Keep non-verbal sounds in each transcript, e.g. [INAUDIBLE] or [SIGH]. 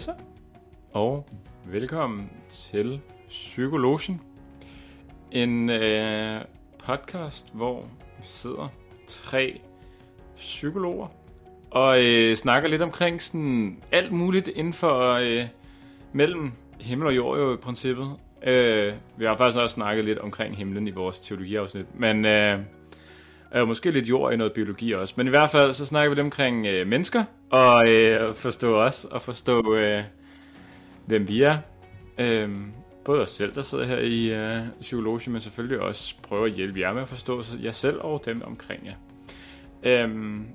Halløjsa, og velkommen til Psykologien. En øh, podcast, hvor vi sidder tre psykologer og øh, snakker lidt omkring sådan alt muligt inden for øh, mellem himmel og jord jo i princippet. Øh, vi har faktisk også snakket lidt omkring himlen i vores teologiafsnit, men øh, øh, måske lidt jord i noget biologi også. Men i hvert fald så snakker vi lidt omkring øh, mennesker, og øh, forstå os, og forstå øh, hvem vi er. Øh, både os selv, der sidder her i øh, psykologi, men selvfølgelig også prøve at hjælpe jer med at forstå jer selv og dem omkring jer. Øhm,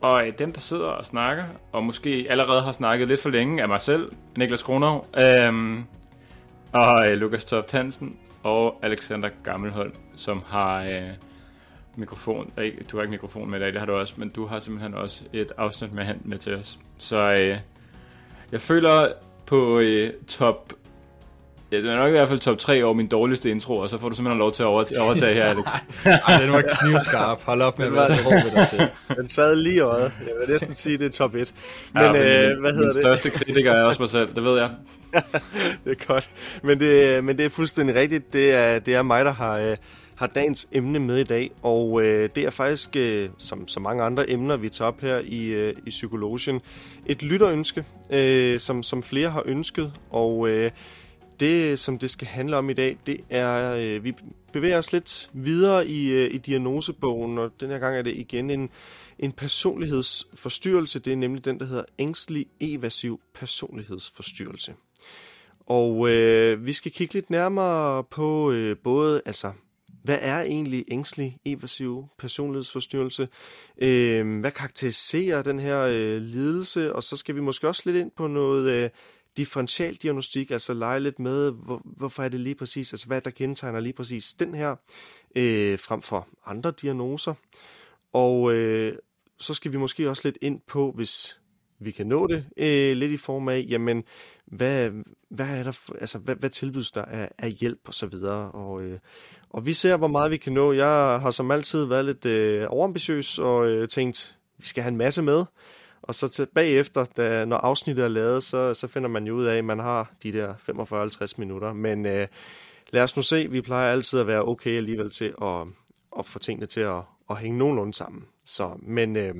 og øh, dem, der sidder og snakker, og måske allerede har snakket lidt for længe, er mig selv, Niklas Kronov, øhm, og øh, Lukas Toft Hansen, og Alexander Gammelholm, som har øh, mikrofon. Øh, du har ikke mikrofon med i dag, det har du også, men du har simpelthen også et afsnit med hand med til os. Så øh, jeg føler på øh, top Ja, det er nok i hvert fald top 3 over min dårligste intro, og så får du simpelthen lov til at overtage her, Alex. [LAUGHS] Ej, den var knivskarp. Hold op med at være så hård ved dig selv. Den sad lige i øjet. Jeg vil næsten sige, at det er top 1. Men, ja, men øh, hvad hedder min det? største kritiker er også mig selv, det ved jeg. [LAUGHS] det er godt. Men det, men det er fuldstændig rigtigt. Det er, det er mig, der har, øh, har dagens emne med i dag, og øh, det er faktisk, øh, som så mange andre emner, vi tager op her i, øh, i Psykologien, et lytterønske, øh, som, som flere har ønsket, og øh, det, som det skal handle om i dag, det er, øh, vi bevæger os lidt videre i, øh, i diagnosebogen, og den her gang er det igen en, en personlighedsforstyrrelse. Det er nemlig den, der hedder ængstelig evasiv personlighedsforstyrrelse. Og øh, vi skal kigge lidt nærmere på øh, både, altså, hvad er egentlig ængstelig evasiv personlighedsforstyrrelse? Øh, hvad karakteriserer den her øh, lidelse? Og så skal vi måske også lidt ind på noget øh, differentialdiagnostik, altså lege lidt med, hvor, hvorfor er det lige præcis, altså hvad der kendetegner lige præcis den her, øh, frem for andre diagnoser. Og øh, så skal vi måske også lidt ind på, hvis vi kan nå det, øh, lidt i form af, jamen, hvad, hvad er der, altså, hvad, hvad tilbydes der af, af hjælp og så videre. Og, øh, og vi ser, hvor meget vi kan nå. Jeg har som altid været lidt øh, overambitiøs og øh, tænkt, vi skal have en masse med. Og så til, bagefter, da, når afsnittet er lavet, så, så finder man jo ud af, at man har de der 45-50 minutter. Men øh, lad os nu se, vi plejer altid at være okay alligevel til at, at få tingene til at, at hænge nogenlunde sammen. Så, men, øh,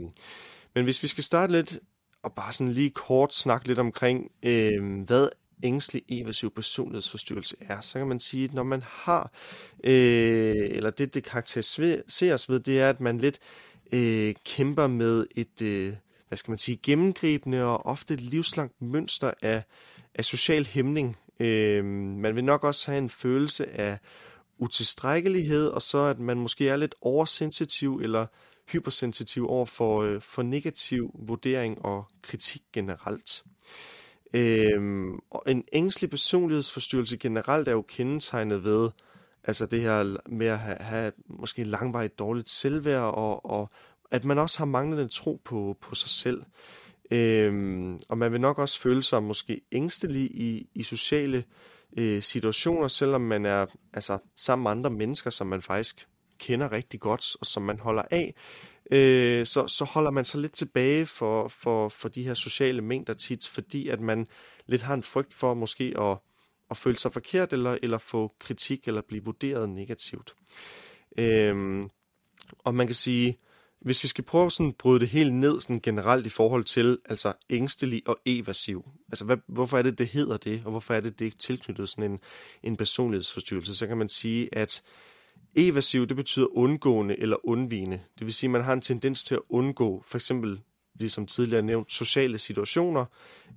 men hvis vi skal starte lidt, og bare sådan lige kort snakke lidt omkring, øh, hvad ængstelig evasiv personlighedsforstyrrelse er, så kan man sige, at når man har, øh, eller det, det karakteriseres ved, det er, at man lidt øh, kæmper med et, øh, hvad skal man sige, gennemgribende og ofte livslangt mønster af, af social hæmning. Øh, man vil nok også have en følelse af utilstrækkelighed, og så at man måske er lidt oversensitiv eller hypersensitiv over for, øh, for negativ vurdering og kritik generelt. Øhm, og en ængstelig personlighedsforstyrrelse generelt er jo kendetegnet ved, altså det her med at have, have måske langvarigt dårligt selvværd og, og at man også har manglende tro på, på sig selv. Øhm, og man vil nok også føle sig måske ængstelig i, i sociale øh, situationer, selvom man er altså, sammen med andre mennesker, som man faktisk kender rigtig godt, og som man holder af, øh, så, så holder man sig lidt tilbage for, for, for de her sociale mængder tit, fordi at man lidt har en frygt for måske at, at føle sig forkert, eller, eller få kritik, eller blive vurderet negativt. Øh, og man kan sige, hvis vi skal prøve sådan at bryde det helt ned sådan generelt i forhold til altså ængstelig og evasiv, altså hvad, hvorfor er det, det hedder det, og hvorfor er det, det er tilknyttet sådan en, en personlighedsforstyrrelse, så kan man sige, at evasiv, det betyder undgående eller undvigende. Det vil sige, at man har en tendens til at undgå, for eksempel, ligesom tidligere nævnt, sociale situationer,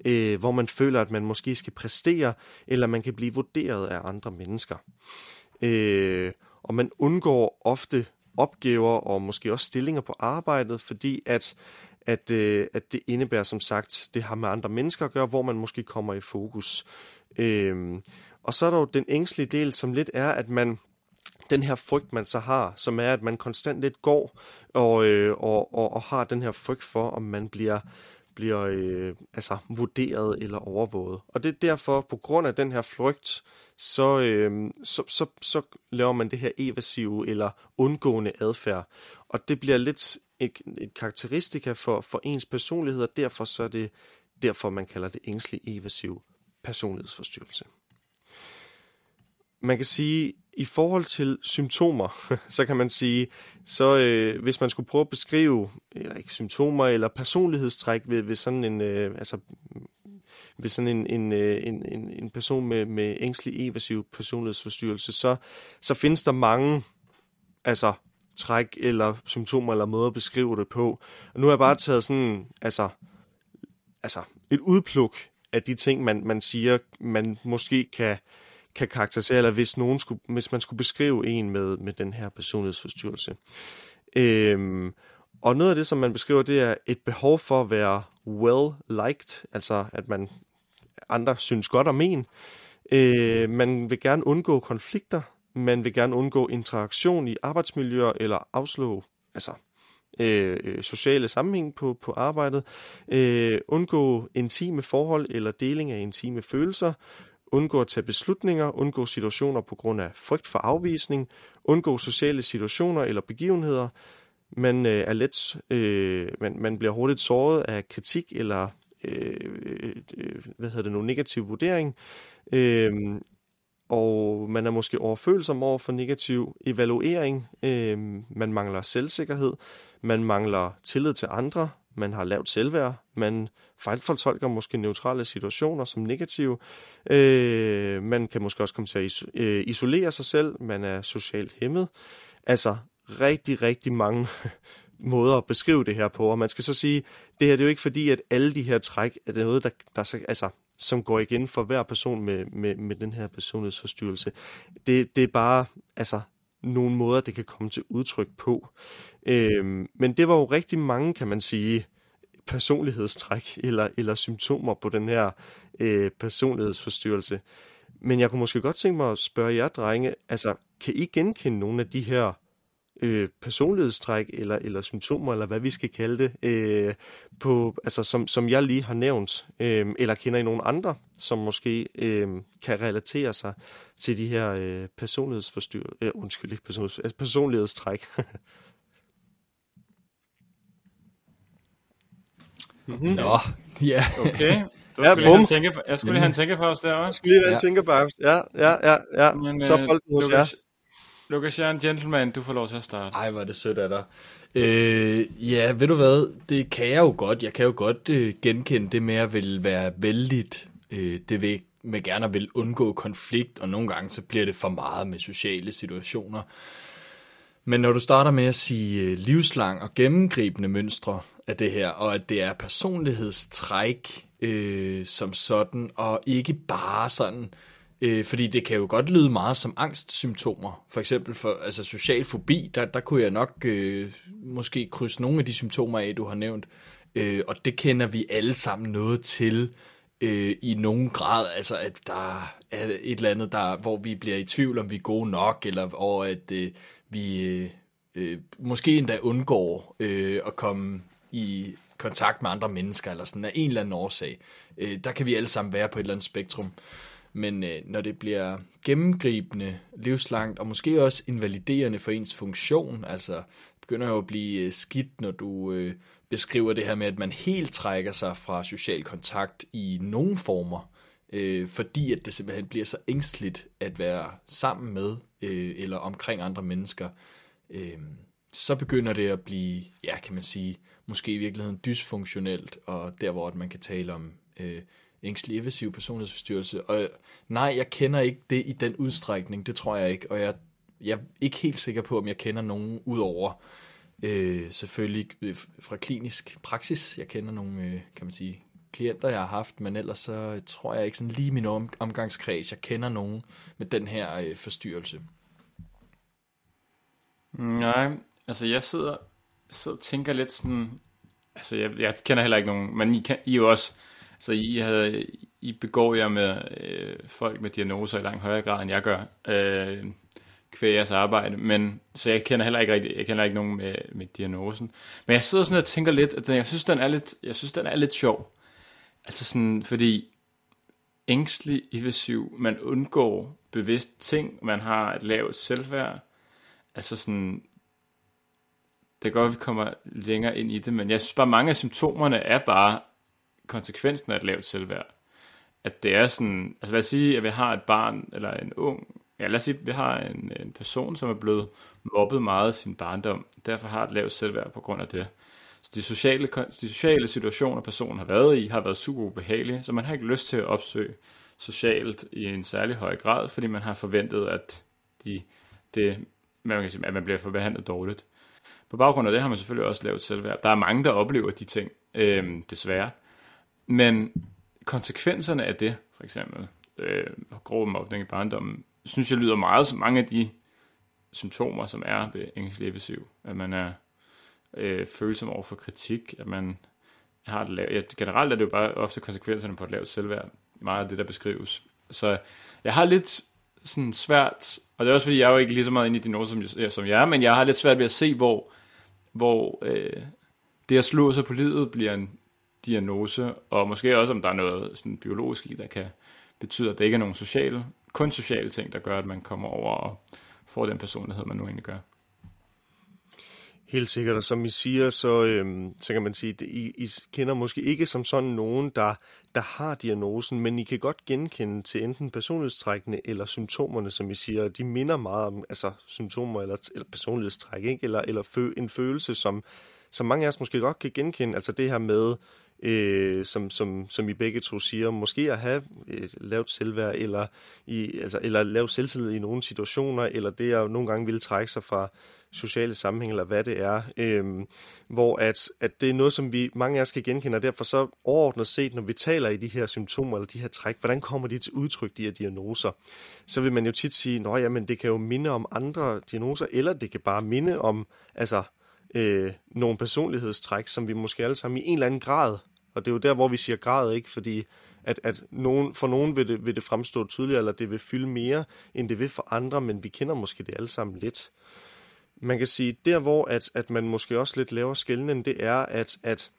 øh, hvor man føler, at man måske skal præstere, eller man kan blive vurderet af andre mennesker. Øh, og man undgår ofte opgaver og måske også stillinger på arbejdet, fordi at, at, øh, at det indebærer som sagt, det har med andre mennesker at gøre, hvor man måske kommer i fokus. Øh, og så er der jo den ængstlige del, som lidt er, at man den her frygt, man så har, som er, at man konstant lidt går og, øh, og, og, og har den her frygt for, om man bliver bliver øh, altså vurderet eller overvåget. Og det er derfor, på grund af den her frygt, så, øh, så, så, så laver man det her evasive eller undgående adfærd. Og det bliver lidt et, et karakteristika for, for ens personlighed, og derfor så er det derfor man kalder det ængstelig evasiv personlighedsforstyrrelse. Man kan sige, i forhold til symptomer, [LAUGHS] så kan man sige, så øh, hvis man skulle prøve at beskrive, eller ikke symptomer, eller personlighedstræk ved, ved sådan en, øh, altså ved sådan en, en, øh, en, en, en person med, med ængstelig evasiv personlighedsforstyrrelse, så, så findes der mange altså, træk eller symptomer eller måder at beskrive det på. Og nu har jeg bare taget sådan, altså, altså et udpluk af de ting, man, man siger, man måske kan, kan karakterisere, eller hvis, nogen skulle, hvis man skulle beskrive en med, med den her personlighedsforstyrrelse. Øhm, og noget af det, som man beskriver, det er et behov for at være well-liked, altså at man andre synes godt om en. Øh, man vil gerne undgå konflikter, man vil gerne undgå interaktion i arbejdsmiljøer eller afslå altså, øh, øh sociale sammenhæng på, på arbejdet, øh, undgå intime forhold eller deling af intime følelser, undgå at tage beslutninger, undgå situationer på grund af frygt for afvisning, undgå sociale situationer eller begivenheder. Man øh, er let, øh, man, man bliver hurtigt såret af kritik eller øh, øh, hvad hedder det nu, negativ vurdering. Øh, og man er måske overfølsom over for negativ evaluering. Øh, man mangler selvsikkerhed. Man mangler tillid til andre. Man har lavt selvværd. Man fejlfortolker måske neutrale situationer som negative. Øh, man kan måske også komme til at øh, isolere sig selv. Man er socialt hæmmet. Altså rigtig, rigtig mange [LAUGHS] måder at beskrive det her på. Og man skal så sige, det her det er jo ikke fordi, at alle de her træk er det noget, der, der altså, som går igen for hver person med, med, med den her personlighedsforstyrrelse. Det, det er bare altså, nogle måder, det kan komme til udtryk på. Øhm, men det var jo rigtig mange, kan man sige, personlighedstræk eller, eller symptomer på den her øh, personlighedsforstyrrelse. Men jeg kunne måske godt tænke mig at spørge jer, drenge, altså, kan I genkende nogle af de her øh, personlighedstræk eller, eller symptomer, eller hvad vi skal kalde det, øh, på, altså, som, som jeg lige har nævnt, øh, eller kender I nogen andre, som måske øh, kan relatere sig til de her øh, personlighedsforstyrrelser, øh, undskyld, ikke personligheds, altså personlighedstræk. mm-hmm. [LAUGHS] Nå, ja. Okay. [LAUGHS] Du ja, bum. Tænke, jeg skulle lige have en tænkepause der også. Jeg skulle lige have en ja. tænkepause. Ja, ja, ja, ja. Men, så øh, bolden hos jer. Lukas Jern, gentleman, du får lov til at starte. Ej, hvor er det sødt af dig. Øh, ja, ved du hvad, det kan jeg jo godt. Jeg kan jo godt øh, genkende det med at vil være vældigt. Øh, det vil med gerne vil undgå konflikt, og nogle gange så bliver det for meget med sociale situationer. Men når du starter med at sige øh, livslang og gennemgribende mønstre af det her, og at det er personlighedstræk øh, som sådan, og ikke bare sådan Øh, Øh, fordi det kan jo godt lyde meget som angstsymptomer. For eksempel for altså social fobi, der, der kunne jeg nok øh, måske krydse nogle af de symptomer af, du har nævnt. Øh, og det kender vi alle sammen noget til øh, i nogen grad. Altså at der er et eller andet, der, hvor vi bliver i tvivl, om vi er gode nok, eller og at øh, vi øh, øh, måske endda undgår øh, at komme i kontakt med andre mennesker, eller sådan af en eller anden årsag. Øh, der kan vi alle sammen være på et eller andet spektrum. Men øh, når det bliver gennemgribende, livslangt og måske også invaliderende for ens funktion, altså begynder jo at blive øh, skidt, når du øh, beskriver det her med, at man helt trækker sig fra social kontakt i nogle former, øh, fordi at det simpelthen bliver så ængstligt at være sammen med øh, eller omkring andre mennesker, øh, så begynder det at blive, ja kan man sige, måske i virkeligheden dysfunktionelt, og der hvor man kan tale om øh, ængstelig evasiv personlighedsforstyrrelse. Og nej, jeg kender ikke det i den udstrækning, det tror jeg ikke, og jeg, jeg er ikke helt sikker på, om jeg kender nogen udover øh, selvfølgelig øh, fra klinisk praksis. Jeg kender nogle, øh, kan man sige, klienter, jeg har haft, men ellers så tror jeg ikke sådan lige min om, omgangskreds, jeg kender nogen med den her øh, forstyrrelse. Nej, altså jeg sidder, sidder og tænker lidt sådan, altså jeg, jeg kender heller ikke nogen, men I, kan, I er jo også så I, havde, I begår jer med øh, folk med diagnoser i langt højere grad, end jeg gør, øh, kvæg jeres arbejde. Men, så jeg kender heller ikke, rigtig, jeg kender ikke nogen med, med diagnosen. Men jeg sidder sådan og tænker lidt, at den, jeg, synes, den er lidt, jeg synes, den er lidt sjov. Altså sådan, fordi ængstelig, evasiv, man undgår bevidst ting, man har et lavt selvværd. Altså sådan, det er godt, at vi kommer længere ind i det, men jeg synes bare, mange af symptomerne er bare konsekvensen af et lavt selvværd. At det er sådan, altså lad os sige, at vi har et barn, eller en ung, ja lad os sige, at vi har en, en person, som er blevet mobbet meget i sin barndom, derfor har et lavt selvværd på grund af det. Så de sociale, de sociale situationer, personen har været i, har været super ubehagelige, så man har ikke lyst til at opsøge socialt i en særlig høj grad, fordi man har forventet, at, de, det, man kan sige, at man bliver forbehandlet dårligt. På baggrund af det har man selvfølgelig også lavet selvværd. Der er mange, der oplever de ting, øh, desværre. Men konsekvenserne af det, for eksempel øh, grov mobning i barndommen, synes jeg lyder meget som mange af de symptomer, som er ved ængstelig At man er øh, følsom over for kritik, at man har et lavt, ja, generelt er det jo bare ofte konsekvenserne på et lavt selvværd, meget af det, der beskrives. Så jeg har lidt sådan svært, og det er også fordi, jeg er jo ikke lige så meget inde i dine som, som jeg er, men jeg har lidt svært ved at se, hvor, hvor øh, det at slå sig på livet bliver en diagnose, og måske også, om der er noget sådan biologisk i, der kan betyde, at det ikke er nogen sociale, kun sociale ting, der gør, at man kommer over og får den personlighed, man nu egentlig gør. Helt sikkert, og som I siger, så, øhm, så kan man sige, at I, I kender måske ikke som sådan nogen, der, der har diagnosen, men I kan godt genkende til enten personlighedstrækkene eller symptomerne, som I siger. De minder meget om altså, symptomer eller, eller personlighedstræk, ikke? eller, eller fø, en følelse, som, som mange af os måske godt kan genkende. Altså det her med, øh, som, som, som I begge to siger, måske at have et lavt selvværd, eller, i, altså, eller lavt selvtillid i nogle situationer, eller det at nogle gange ville trække sig fra sociale sammenhæng, eller hvad det er, øh, hvor at, at det er noget, som vi mange af os kan genkende, og derfor så overordnet set, når vi taler i de her symptomer, eller de her træk, hvordan kommer de til udtryk, de her diagnoser, så vil man jo tit sige, nå jamen, det kan jo minde om andre diagnoser, eller det kan bare minde om, altså, øh, nogle personlighedstræk, som vi måske alle sammen i en eller anden grad, og det er jo der, hvor vi siger grad, ikke, fordi at, at nogen, for nogen vil det, vil det fremstå tydeligere, eller det vil fylde mere, end det vil for andre, men vi kender måske det alle sammen lidt. Man kan sige, der hvor at, at man måske også lidt laver skældnen, det er, at, at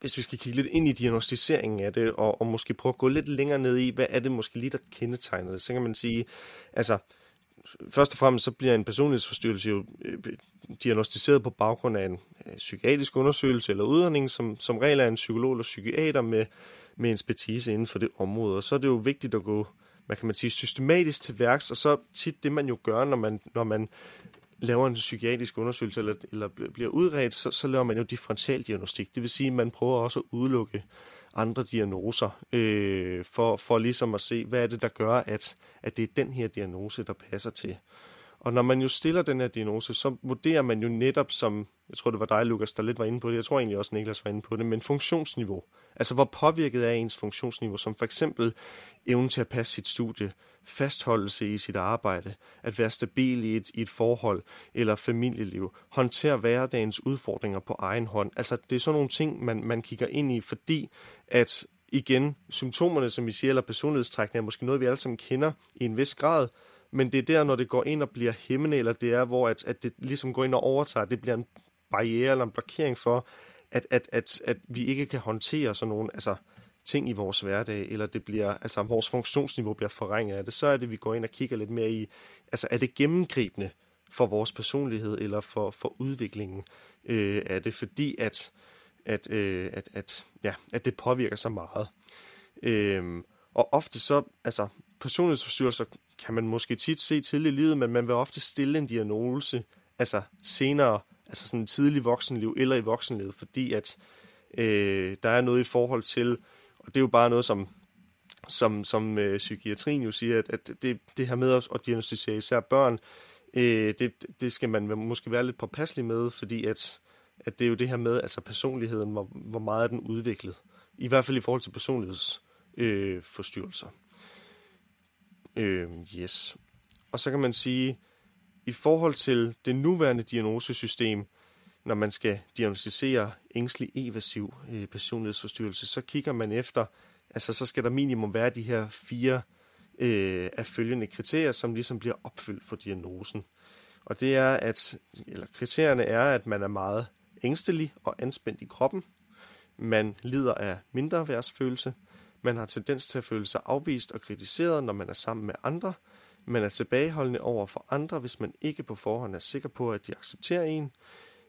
hvis vi skal kigge lidt ind i diagnostiseringen af det, og, og måske prøve at gå lidt længere ned i, hvad er det måske lige, der kendetegner det, så kan man sige, altså, først og fremmest så bliver en personlighedsforstyrrelse jo øh, diagnostiseret på baggrund af en øh, psykiatrisk undersøgelse eller udredning, som, som regel er en psykolog eller psykiater med, med en ekspertise inden for det område. Og så er det jo vigtigt at gå hvad kan man sige, systematisk til værks, og så tit det, man jo gør, når man, når man laver en psykiatrisk undersøgelse eller, eller bliver udredt, så, så laver man jo differentialdiagnostik. Det vil sige, at man prøver også at udelukke andre diagnoser, øh, for, for ligesom at se, hvad er det, der gør, at, at det er den her diagnose, der passer til. Og når man jo stiller den her diagnose, så vurderer man jo netop som, jeg tror det var dig, Lukas, der lidt var inde på det, jeg tror egentlig også, Niklas var inde på det, men funktionsniveau. Altså hvor påvirket er ens funktionsniveau, som for eksempel evnen til at passe sit studie, fastholdelse i sit arbejde, at være stabil i et, i et forhold eller familieliv, håndtere hverdagens udfordringer på egen hånd. Altså det er sådan nogle ting, man, man kigger ind i, fordi at igen, symptomerne, som vi siger, eller personlighedstrækning, er måske noget, vi alle sammen kender i en vis grad, men det er der, når det går ind og bliver hæmmende, eller det er, hvor at, at det ligesom går ind og overtager, det bliver en barriere eller en blokering for, at, at, at, at vi ikke kan håndtere sådan nogle altså, ting i vores hverdag, eller det bliver, altså, vores funktionsniveau bliver forringet af det, så er det, vi går ind og kigger lidt mere i, altså er det gennemgribende for vores personlighed, eller for, for udviklingen øh, af det, fordi at, at, øh, at, at, ja, at det påvirker så meget. Øh, og ofte så, altså personlighedsforstyrrelser kan man måske tit se tidligt i livet, men man vil ofte stille en diagnose, altså senere, altså sådan tidlig voksenliv eller i voksenlivet, fordi at øh, der er noget i forhold til, og det er jo bare noget, som, som, som øh, psykiatrien jo siger, at, at det, det her med at, at diagnostisere især børn, øh, det, det skal man måske være lidt påpasselig med, fordi at, at det er jo det her med, altså personligheden, hvor, hvor meget er den udviklet. I hvert fald i forhold til personlighedsforstyrrelser. Øh, yes. Og så kan man sige, i forhold til det nuværende diagnosesystem, når man skal diagnostisere ængstelig evasiv øh, personlighedsforstyrrelse, så kigger man efter, altså så skal der minimum være de her fire øh, af følgende kriterier, som ligesom bliver opfyldt for diagnosen. Og det er, at, eller kriterierne er, at man er meget ængstelig og anspændt i kroppen, man lider af mindre værtsfølelse, man har tendens til at føle sig afvist og kritiseret, når man er sammen med andre. Man er tilbageholdende over for andre, hvis man ikke på forhånd er sikker på, at de accepterer en.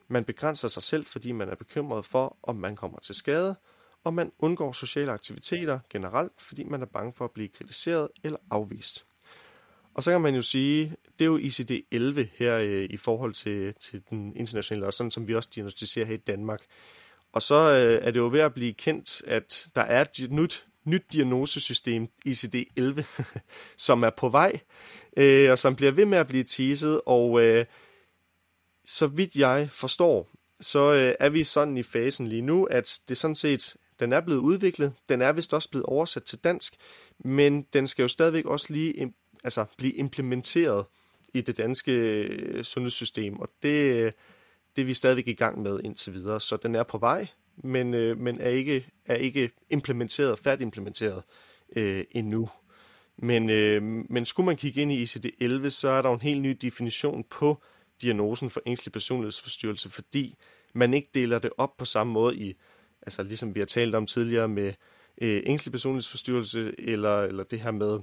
Man begrænser sig selv, fordi man er bekymret for, om man kommer til skade. og man undgår sociale aktiviteter generelt, fordi man er bange for at blive kritiseret eller afvist. Og så kan man jo sige, det er jo ICD-11 her øh, i forhold til, til den internationale, og sådan som vi også diagnostiserer her i Danmark. Og så øh, er det jo ved at blive kendt, at der er et nyt, nyt diagnosesystem, ICD-11, [LAUGHS] som er på vej, øh, og som bliver ved med at blive teaset, og øh, så vidt jeg forstår, så øh, er vi sådan i fasen lige nu, at det sådan set, den er blevet udviklet, den er vist også blevet oversat til dansk, men den skal jo stadigvæk også lige altså, blive implementeret i det danske øh, sundhedssystem, og det, øh, det er vi stadigvæk i gang med indtil videre, så den er på vej, men, øh, men er, ikke, er ikke implementeret, færdig implementeret øh, endnu. Men, øh, men skulle man kigge ind i ICD-11, så er der en helt ny definition på diagnosen for ængstelig personlighedsforstyrrelse, fordi man ikke deler det op på samme måde i, altså ligesom vi har talt om tidligere med øh, ængstelig personlighedsforstyrrelse, eller, eller det her med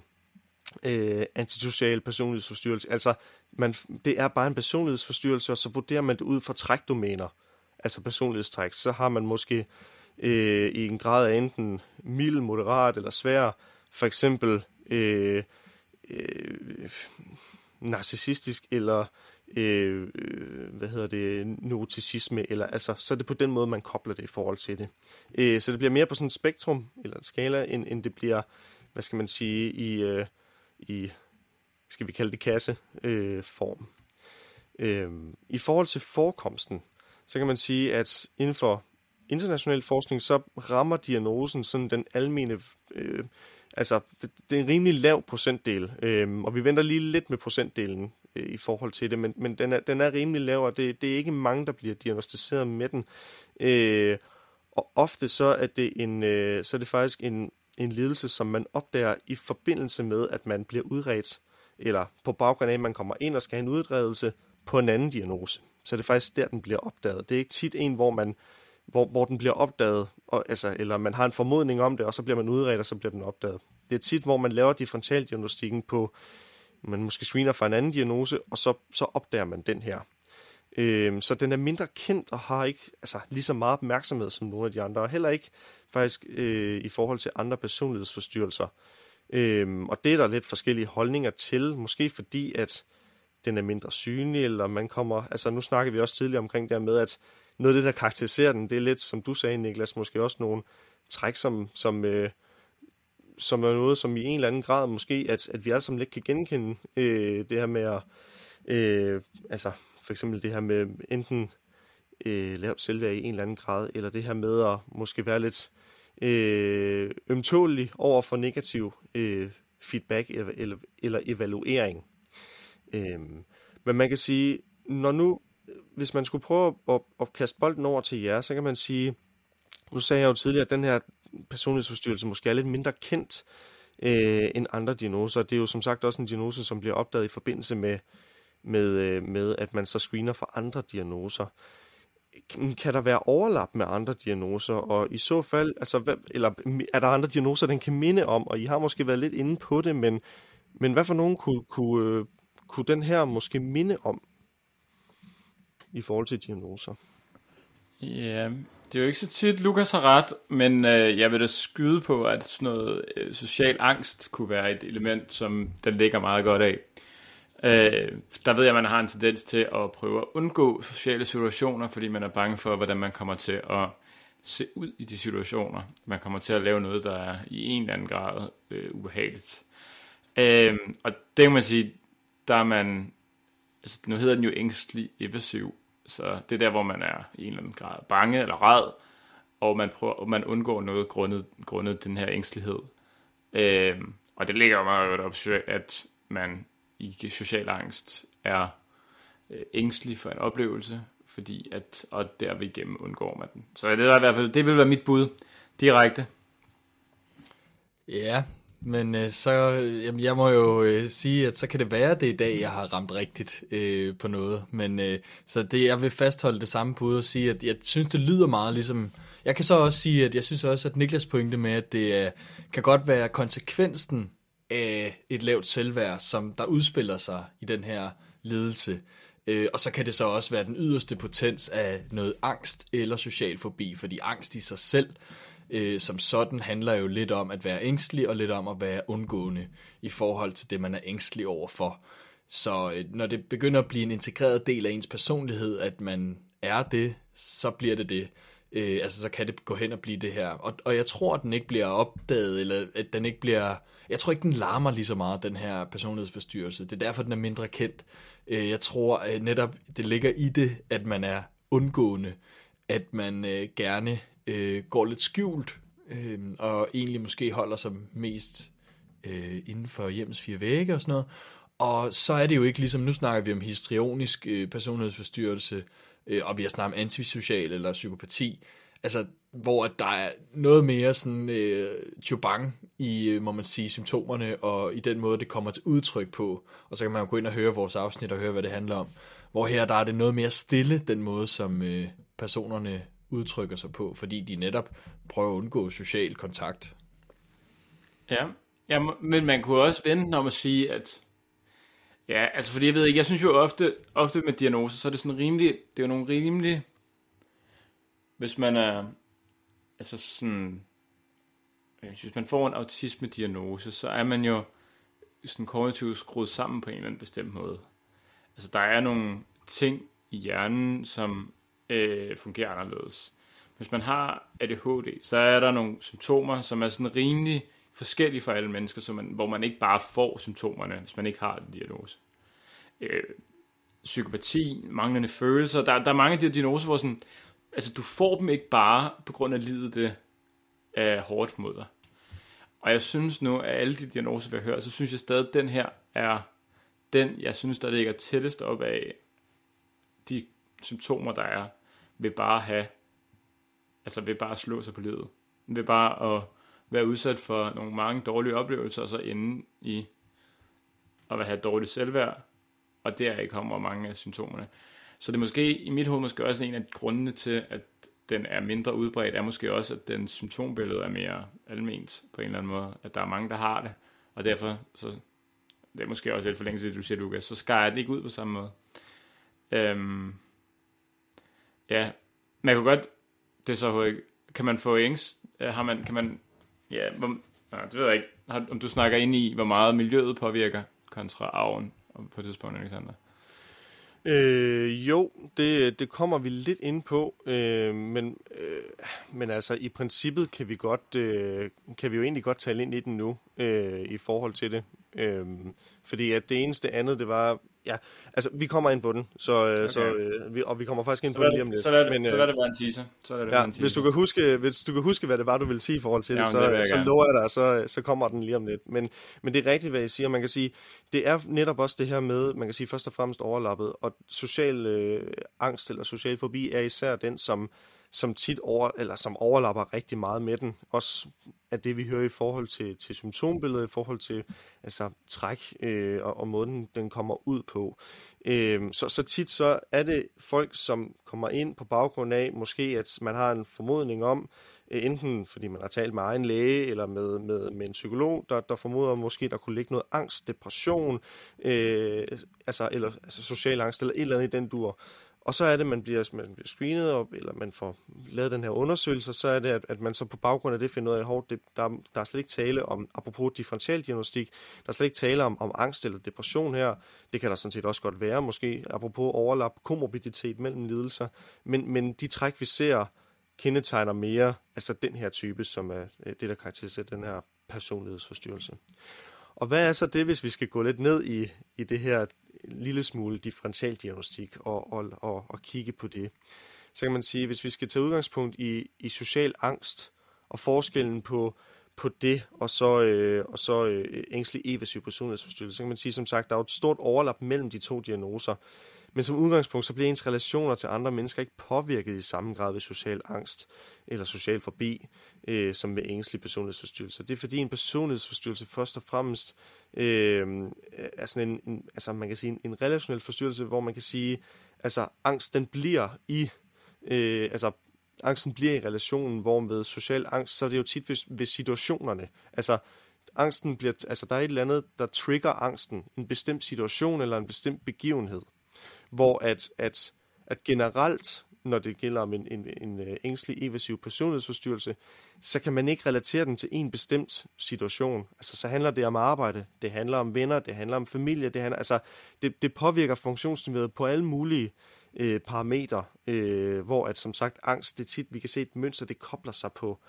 øh, antisocial personlighedsforstyrrelse. Altså, man, det er bare en personlighedsforstyrrelse, og så vurderer man det ud fra trækdomæner, altså personlighedstræk. Så har man måske øh, i en grad af enten mild, moderat eller svær, for eksempel øh, øh, narcissistisk eller Øh, øh, hvad hedder det, noticisme, eller altså, så er det på den måde, man kobler det i forhold til det. Øh, så det bliver mere på sådan et spektrum, eller en skala, end, end det bliver, hvad skal man sige, i, øh, i skal vi kalde det kasseform. Øh, I forhold til forekomsten, så kan man sige, at inden for international forskning, så rammer diagnosen sådan den almene, øh, altså det, det er en rimelig lav procentdel, øhm, og vi venter lige lidt med procentdelen øh, i forhold til det, men, men den, er, den er rimelig lav, og det, det er ikke mange, der bliver diagnostiseret med den. Øh, og ofte så er det en, øh, så er det faktisk en, en lidelse, som man opdager i forbindelse med, at man bliver udredt, eller på baggrund af, at man kommer ind og skal have en udredelse på en anden diagnose. Så det er faktisk der, den bliver opdaget. Det er ikke tit en, hvor man hvor, hvor den bliver opdaget, og, altså, eller man har en formodning om det, og så bliver man udredt, og så bliver den opdaget. Det er tit, hvor man laver differentialdiagnostikken på, man måske screener for en anden diagnose, og så, så opdager man den her. Øh, så den er mindre kendt og har ikke altså, lige så meget opmærksomhed som nogle af de andre, og heller ikke faktisk øh, i forhold til andre personlighedsforstyrrelser. Øh, og det er der lidt forskellige holdninger til, måske fordi, at den er mindre synlig, eller man kommer, altså nu snakker vi også tidligere omkring det med, at noget af det, der karakteriserer den, det er lidt, som du sagde, Niklas, måske også nogle træk, som, som, øh, som er noget, som i en eller anden grad måske, at, at vi alle sammen lidt kan genkende øh, det her med at, øh, altså for eksempel det her med enten øh, lavt selvværd i en eller anden grad, eller det her med at måske være lidt øh, ømtålig over for negativ øh, feedback eller, eller, eller evaluering. Øh, men man kan sige, når nu, hvis man skulle prøve at, at kaste bolden over til jer, så kan man sige, nu sagde jeg jo tidligere, at den her personlighedsforstyrrelse måske er lidt mindre kendt øh, end andre diagnoser. Det er jo som sagt også en diagnose, som bliver opdaget i forbindelse med, med, øh, med at man så screener for andre diagnoser. Kan der være overlap med andre diagnoser, og i så fald, altså, hvad, eller er der andre diagnoser, den kan minde om, og I har måske været lidt inde på det, men, men hvad for nogen kunne, kunne, øh, kunne den her måske minde om i forhold til diagnoser? Ja, det er jo ikke så tit, Lukas har ret, men øh, jeg vil da skyde på, at sådan noget øh, social angst kunne være et element, som den ligger meget godt af. Øh, der ved jeg, at man har en tendens til at prøve at undgå sociale situationer, fordi man er bange for, hvordan man kommer til at se ud i de situationer. Man kommer til at lave noget, der er i en eller anden grad øh, ubehageligt. Øh, og det kan man sige, der er man, altså nu hedder den jo ængstelig evasiv, så det er der, hvor man er i en eller anden grad bange eller ræd, og man, prøver, og man undgår noget grundet, grundet den her ængstelighed. Øh, og det ligger jo meget op, at man i social angst er øh, ængstelig for en oplevelse, fordi at, og derved igennem undgår man den. Så det er i hvert fald, det vil være mit bud direkte. Ja, men øh, så, jamen, jeg må jo øh, sige, at så kan det være, det i dag, jeg har ramt rigtigt øh, på noget. Men øh, så det, jeg vil fastholde det samme bud og sige, at jeg synes, det lyder meget ligesom... Jeg kan så også sige, at jeg synes også, at Niklas pointe med, at det øh, kan godt være konsekvensen af et lavt selvværd, som der udspiller sig i den her ledelse. Øh, og så kan det så også være den yderste potens af noget angst eller social fobi, fordi angst i sig selv øh, som sådan handler jo lidt om at være ængstelig og lidt om at være undgående i forhold til det, man er ængstelig overfor. Så øh, når det begynder at blive en integreret del af ens personlighed, at man er det, så bliver det det. Øh, altså så kan det gå hen og blive det her. Og, og jeg tror, at den ikke bliver opdaget, eller at den ikke bliver... Jeg tror ikke, den larmer lige så meget, den her personlighedsforstyrrelse. Det er derfor, den er mindre kendt. Øh, jeg tror at netop, det ligger i det, at man er undgående. At man øh, gerne øh, går lidt skjult, øh, og egentlig måske holder sig mest øh, inden for hjemmes fire vægge og sådan noget. Og så er det jo ikke ligesom, nu snakker vi om histrionisk øh, personlighedsforstyrrelse, øh, og vi har snakket om antisocial eller psykopati, altså hvor der er noget mere sådan øh, chubang i, øh, må man sige, symptomerne, og i den måde, det kommer til udtryk på. Og så kan man jo gå ind og høre vores afsnit og høre, hvad det handler om. Hvor her, der er det noget mere stille, den måde, som øh, personerne udtrykker sig på, fordi de netop prøver at undgå social kontakt. Ja, ja men man kunne også vente om at sige, at Ja, altså fordi jeg ved ikke, jeg synes jo ofte, ofte med diagnoser, så er det sådan rimelig, det er jo nogle rimelig, hvis man er, altså sådan, hvis man får en autisme-diagnose, så er man jo sådan kognitivt skruet sammen på en eller anden bestemt måde. Altså der er nogle ting i hjernen, som øh, fungerer anderledes. Hvis man har ADHD, så er der nogle symptomer, som er sådan rimelig forskellige for alle mennesker, så man, hvor man ikke bare får symptomerne, hvis man ikke har en diagnose. Øh, psykopati, manglende følelser, der, der er mange af de her diagnoser, hvor sådan, altså du får dem ikke bare på grund af livet, det er hårdt mod dig. Og jeg synes nu, at alle de diagnoser, vi har hørt, så synes jeg stadig, at den her er den, jeg synes, der ligger tættest op af symptomer, der er, ved bare at have, altså ved bare at slå sig på livet. Ved bare at være udsat for nogle mange dårlige oplevelser, og så ende i at have dårligt selvværd, og deraf kommer mange af symptomerne. Så det er måske, i mit hoved måske også en af grundene til, at den er mindre udbredt, er måske også, at den symptombillede er mere alment på en eller anden måde, at der er mange, der har det, og derfor, så det er måske også lidt for længe siden, du siger, Lukas, så skærer det ikke ud på samme måde. Øhm, ja, man kan godt, det er så, kan man få ængst, øh, har man, kan man Ja, hvor, nej, det ved jeg ikke. Har, om du snakker ind i, hvor meget miljøet påvirker kontra arven på et tidspunkt, Alexander? Øh, jo, det, det kommer vi lidt ind på, øh, men, øh, men altså i princippet kan vi godt øh, kan vi jo egentlig godt tale ind i den nu øh, i forhold til det, øh, fordi at det eneste andet det var ja, altså vi kommer ind på den, så, øh, okay. så øh, vi, og vi kommer faktisk ind så på den lige om lidt. Så lad, men, så lad det være en teaser. Så lad det ja, være en teaser. Hvis du kan huske, hvis du kan huske, hvad det var, du ville sige i forhold til ja, det, så, det så lover jeg dig, så, så kommer den lige om lidt. Men, men det er rigtigt, hvad jeg siger. Man kan sige, det er netop også det her med, man kan sige først og fremmest overlappet, og social øh, angst eller social fobi er især den, som som tit over, eller som overlapper rigtig meget med den. Også af det, vi hører i forhold til, til symptombilledet, i forhold til altså, træk øh, og, og måden, den kommer ud på. Øh, så, så tit så er det folk, som kommer ind på baggrund af, måske at man har en formodning om, øh, enten fordi man har talt med egen læge, eller med, med, med en psykolog, der, der formoder måske, der kunne ligge noget angst, depression, øh, altså, eller altså social angst, eller et eller andet i den dur. Og så er det, man bliver, man bliver screenet, op, eller man får lavet den her undersøgelse, så er det, at, at man så på baggrund af det finder ud af, at der, der er slet ikke tale om, apropos differentialdiagnostik, der er slet ikke tale om, om angst eller depression her. Det kan der sådan set også godt være, måske apropos overlap, komorbiditet mellem lidelser. Men, men de træk, vi ser, kendetegner mere altså den her type, som er det, der karakteriserer den her personlighedsforstyrrelse. Og hvad er så det, hvis vi skal gå lidt ned i, i det her lille smule differentialdiagnostik og, og, og, og kigge på det? Så kan man sige, hvis vi skal tage udgangspunkt i, i social angst og forskellen på, på det og så, øh, og så øh, ængstelig evasiv personlighedsforstyrrelse, så kan man sige, som sagt, der er jo et stort overlap mellem de to diagnoser. Men som udgangspunkt, så bliver ens relationer til andre mennesker ikke påvirket i samme grad ved social angst eller social forbi, øh, som med ængstelig personlighedsforstyrrelse. Det er fordi en personlighedsforstyrrelse først og fremmest øh, er sådan en, en, altså man kan sige en, en relationel forstyrrelse, hvor man kan sige, altså angst den bliver i, øh, altså angsten bliver i relationen, hvor med social angst, så er det jo tit ved, ved situationerne. Altså angsten bliver, altså der er et eller andet, der trigger angsten, en bestemt situation eller en bestemt begivenhed hvor at, at, at generelt når det gælder om en, en, en øh, ængstelig evasiv personlighedsforstyrrelse, så kan man ikke relatere den til en bestemt situation. Altså, så handler det om arbejde, det handler om venner, det handler om familie, det, handler, altså, det, det påvirker funktionsniveauet på alle mulige øh, parametre, øh, hvor at som sagt angst, det tit, vi kan se et mønster, det kobler sig på,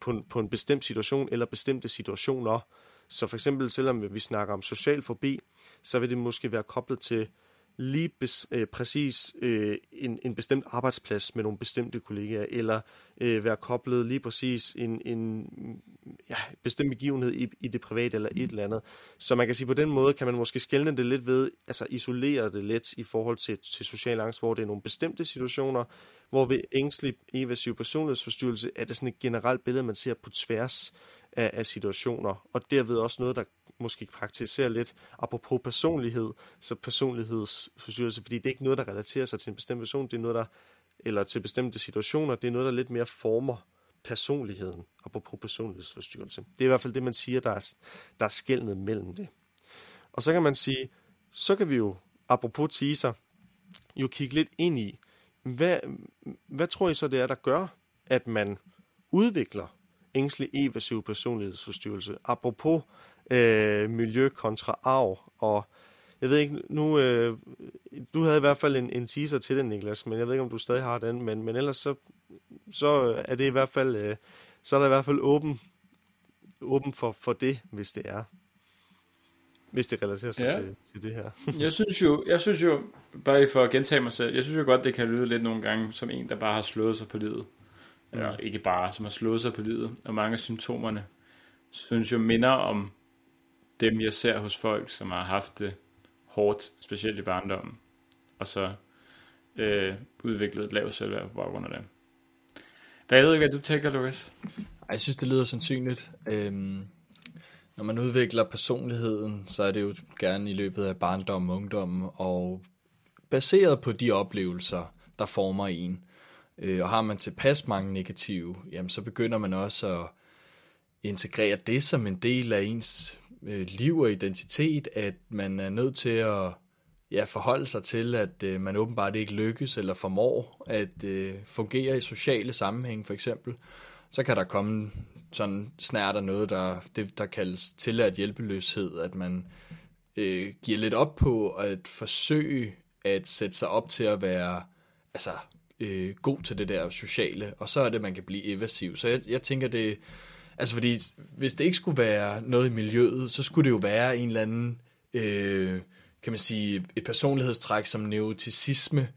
på, en, på en bestemt situation eller bestemte situationer. Så for eksempel, selvom vi snakker om social fobi, så vil det måske være koblet til lige bes, øh, præcis øh, en, en bestemt arbejdsplads med nogle bestemte kollegaer, eller øh, være koblet lige præcis en, en ja, bestemt begivenhed i, i det private eller et eller andet. Så man kan sige, på den måde kan man måske skælne det lidt ved, altså isolere det lidt i forhold til, til social angst, hvor det er nogle bestemte situationer, hvor ved ængstelig evasiv personlighedsforstyrrelse er det sådan et generelt billede, man ser på tværs af, af situationer, og derved også noget, der måske praktisere lidt, apropos personlighed, så personlighedsforstyrrelse, fordi det er ikke noget, der relaterer sig til en bestemt person, det er noget, der, eller til bestemte situationer, det er noget, der lidt mere former personligheden, apropos personlighedsforstyrrelse. Det er i hvert fald det, man siger, der er, der er skældnet mellem det. Og så kan man sige, så kan vi jo, apropos teaser, jo kigge lidt ind i, hvad, hvad tror I så, det er, der gør, at man udvikler ængstelig evasiv personlighedsforstyrrelse? Apropos øh, miljø kontra arv. Og jeg ved ikke, nu, øh, du havde i hvert fald en, en teaser til den, Niklas, men jeg ved ikke, om du stadig har den, men, men ellers så, så er det i hvert fald, øh, så er der i hvert fald åben, åben for, for det, hvis det er. Hvis det relaterer sig ja. til, til det her. [LAUGHS] jeg synes jo, jeg synes jo, bare for at gentage mig selv, jeg synes jo godt, det kan lyde lidt nogle gange som en, der bare har slået sig på livet. Mm. Eller ikke bare, som har slået sig på livet. Og mange af symptomerne synes jo minder om dem, jeg ser hos folk, som har haft det hårdt, specielt i barndommen, og så øh, udviklet et lavt selvværd på baggrund af det. Hvad ved ikke, hvad du tænker, Lukas? Jeg synes, det lyder sandsynligt. Øhm, når man udvikler personligheden, så er det jo gerne i løbet af barndom og ungdom, og baseret på de oplevelser, der former en. Øh, og har man tilpas mange negative, jamen så begynder man også at integrere det som en del af ens øh, liv og identitet, at man er nødt til at ja, forholde sig til, at øh, man åbenbart ikke lykkes eller formår at øh, fungere i sociale sammenhæng for eksempel. Så kan der komme sådan snært af noget, der, det, der kaldes tilladt hjælpeløshed, at man øh, giver lidt op på at forsøge at sætte sig op til at være altså, øh, god til det der sociale, og så er det, man kan blive evasiv. Så jeg, jeg tænker, det Altså fordi, hvis det ikke skulle være noget i miljøet, så skulle det jo være en eller anden, øh, kan man sige, et personlighedstræk som neuroticisme,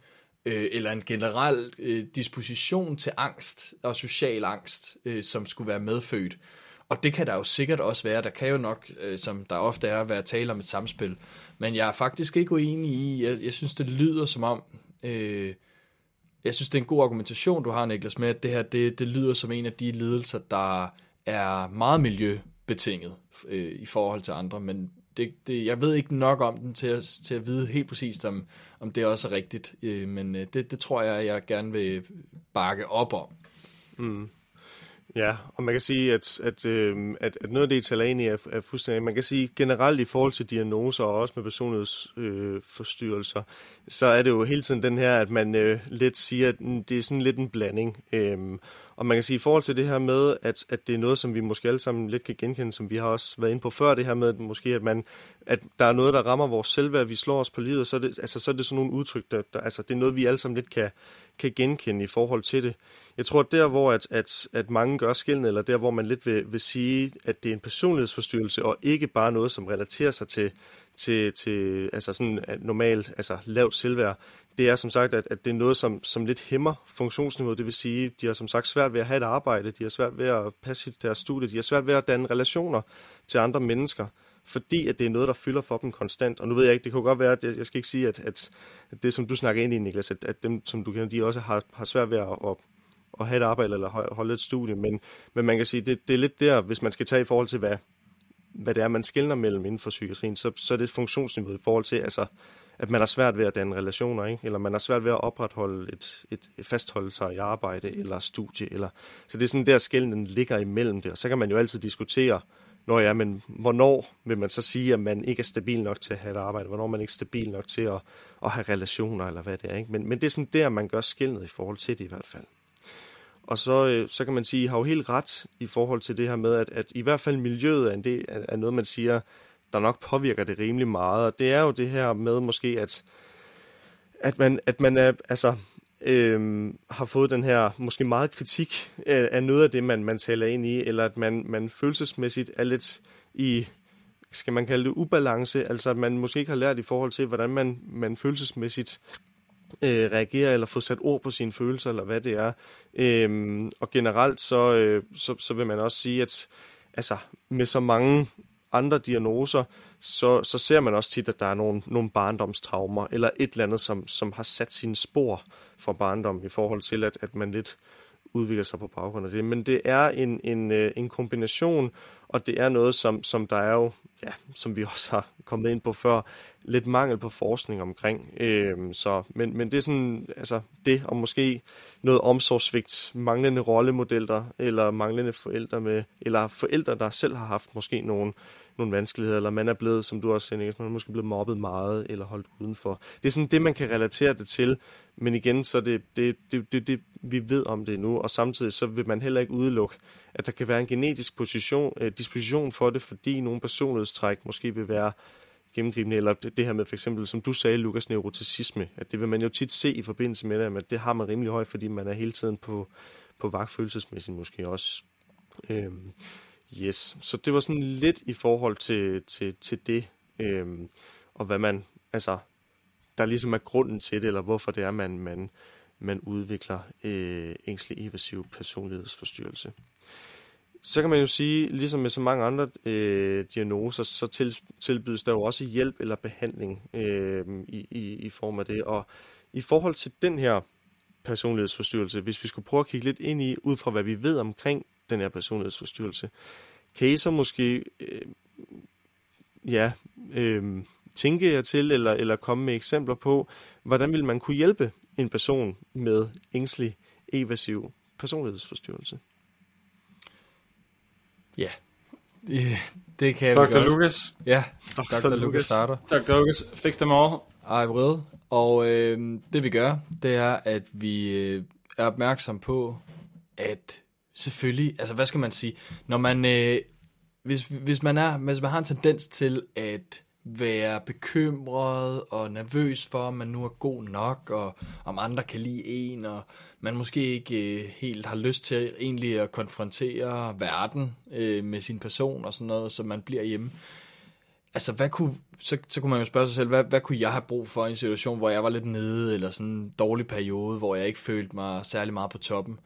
øh, eller en generel øh, disposition til angst og social angst, øh, som skulle være medfødt. Og det kan der jo sikkert også være. Der kan jo nok, øh, som der ofte er, være tale om et samspil. Men jeg er faktisk ikke uenig i, jeg, jeg synes, det lyder som om, øh, jeg synes, det er en god argumentation, du har, Niklas, med, at det her, det, det lyder som en af de ledelser, der er meget miljøbetinget øh, i forhold til andre, men det, det, jeg ved ikke nok om den til at, til at vide helt præcist, om, om det også er rigtigt, øh, men øh, det, det tror jeg, jeg gerne vil bakke op om. Mm. Ja, og man kan sige, at, at, øh, at, at noget af det, I taler ind i, er, er fuldstændig... Man kan sige generelt i forhold til diagnoser, og også med personlighedsforstyrrelser, øh, så er det jo hele tiden den her, at man øh, lidt siger, at det er sådan lidt en blanding. Øh, og man kan sige, i forhold til det her med, at, at det er noget, som vi måske alle sammen lidt kan genkende, som vi har også været inde på før, det her med, at måske, at, man, at der er noget, der rammer vores selvværd, vi slår os på livet, så er det, altså, så er det sådan nogle udtryk, der, der, altså, det er noget, vi alle sammen lidt kan, kan genkende i forhold til det. Jeg tror, at der, hvor at, at, at mange gør skillende, eller der, hvor man lidt vil, vil sige, at det er en personlighedsforstyrrelse, og ikke bare noget, som relaterer sig til, til, til altså sådan normalt, altså lavt selvværd, det er som sagt, at, at det er noget, som, som lidt hæmmer funktionsniveauet. Det vil sige, de har som sagt svært ved at have et arbejde, de har svært ved at passe deres studie, de har svært ved at danne relationer til andre mennesker, fordi at det er noget, der fylder for dem konstant. Og nu ved jeg ikke, det kunne godt være, at jeg, jeg skal ikke sige, at, at, det, som du snakker ind i, Niklas, at, at dem, som du kender, de også har, har svært ved at, at, at have et arbejde eller holde et studie. Men, men man kan sige, det, det er lidt der, hvis man skal tage i forhold til, hvad, hvad det er, man skældner mellem inden for psykiatrien, så, så er det funktionsniveauet i forhold til, altså, at man har svært ved at danne relationer, ikke? eller man har svært ved at opretholde et, et, et fastholde sig i arbejde eller studie. Eller, så det er sådan der skælden ligger imellem det, og så kan man jo altid diskutere, når ja, men hvornår vil man så sige, at man ikke er stabil nok til at have et arbejde? Hvornår er man ikke stabil nok til at, at have relationer, eller hvad det er? Ikke? Men, men det er sådan der, man gør skældnet i forhold til det i hvert fald. Og så, øh, så kan man sige, at I har jo helt ret i forhold til det her med, at, at i hvert fald miljøet er, en del, er noget, man siger, der nok påvirker det rimelig meget. Og det er jo det her med måske, at, at, man, at man er, altså, øh, har fået den her måske meget kritik af, af noget af det, man, man taler ind i, eller at man, man følelsesmæssigt er lidt i, skal man kalde det ubalance, altså at man måske ikke har lært i forhold til, hvordan man, man følelsesmæssigt øh, reagerer, eller få sat ord på sine følelser, eller hvad det er. Øhm, og generelt så, øh, så, så vil man også sige, at altså, med så mange andre diagnoser, så, så ser man også tit, at der er nogle, nogle barndomstraumer, eller et eller andet, som, som har sat sine spor fra barndom i forhold til, at, at man lidt udvikler sig på baggrund af det. Men det er en, en, øh, en kombination, og det er noget, som, som der er jo, ja, som vi [LAUGHS] også har kommet ind på før, lidt mangel på forskning omkring. Øhm, så, men, men det er sådan, altså det, og måske noget omsorgssvigt, manglende rollemodeller, eller manglende forældre med, eller forældre, der selv har haft måske nogle, nogle vanskeligheder, eller man er blevet, som du også siger, man er måske blevet mobbet meget, eller holdt udenfor. Det er sådan det, man kan relatere det til, men igen, så det, det, det, det, det vi ved om det nu, og samtidig så vil man heller ikke udelukke, at der kan være en genetisk position, eh, disposition for det, fordi nogle personlighedstræk måske vil være gennemgribende, eller det, det her med for eksempel, som du sagde, Lukas, neuroticisme, at det vil man jo tit se i forbindelse med det, at det har man rimelig højt, fordi man er hele tiden på, på vagt følelsesmæssigt måske også. Øhm, yes, så det var sådan lidt i forhold til, til, til det, øhm, og hvad man, altså, der ligesom er grunden til det, eller hvorfor det er, man, man, man udvikler øh, ængstelig evasiv personlighedsforstyrrelse. Så kan man jo sige, ligesom med så mange andre øh, diagnoser, så til, tilbydes der jo også hjælp eller behandling øh, i, i, i form af det. Og i forhold til den her personlighedsforstyrrelse, hvis vi skulle prøve at kigge lidt ind i, ud fra hvad vi ved omkring den her personlighedsforstyrrelse, kan I så måske øh, ja, øh, tænke jer til, eller, eller komme med eksempler på, hvordan vil man kunne hjælpe en person med ængstelig evasiv personlighedsforstyrrelse? Ja, det, det kan Dr. vi godt. Lucas. Ja, Dr. Dr. Lucas starter. Dr. Lucas, fix them all. Ej, vrede. Og øh, det vi gør, det er, at vi øh, er opmærksom på, at selvfølgelig, altså hvad skal man sige, når man, øh, hvis, hvis, man er, hvis man har en tendens til at være bekymret og nervøs for, om man nu er god nok, og om andre kan lide en, og man måske ikke øh, helt har lyst til egentlig at konfrontere verden øh, med sin person og sådan noget, så man bliver hjemme. Altså, hvad kunne, så, så kunne man jo spørge sig selv, hvad, hvad kunne jeg have brug for i en situation, hvor jeg var lidt nede, eller sådan en dårlig periode, hvor jeg ikke følte mig særlig meget på toppen,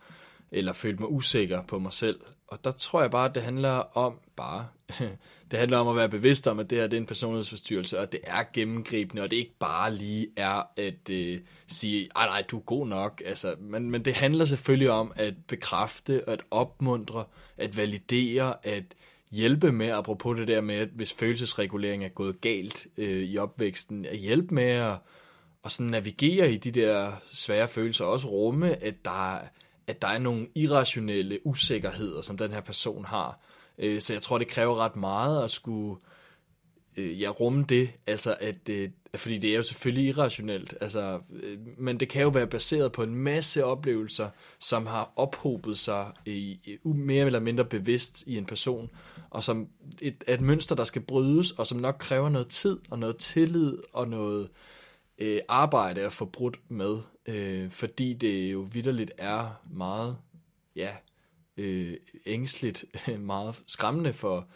eller følte mig usikker på mig selv. Og der tror jeg bare, at det handler om, bare, [LAUGHS] det handler om at være bevidst om, at det her det er en personlighedsforstyrrelse, og det er gennemgribende, og det ikke bare lige er at øh, sige, ej nej, du er god nok. Altså, men, men det handler selvfølgelig om at bekræfte, at opmuntre, at validere, at hjælpe med, apropos det der med, at hvis følelsesregulering er gået galt øh, i opvæksten, at hjælpe med at, at sådan navigere i de der svære følelser, og også rumme, at der, at der er nogle irrationelle usikkerheder, som den her person har. Øh, så jeg tror, det kræver ret meget at skulle øh, ja, rumme det, altså at, øh, fordi det er jo selvfølgelig irrationelt, altså, øh, men det kan jo være baseret på en masse oplevelser, som har ophobet sig øh, i, i mere eller mindre bevidst i en person, og som et, et mønster, der skal brydes, og som nok kræver noget tid, og noget tillid, og noget øh, Øh, arbejde at få brudt med, øh, fordi det jo vidderligt er meget, ja, øh, ængstligt, [LAUGHS] meget skræmmende for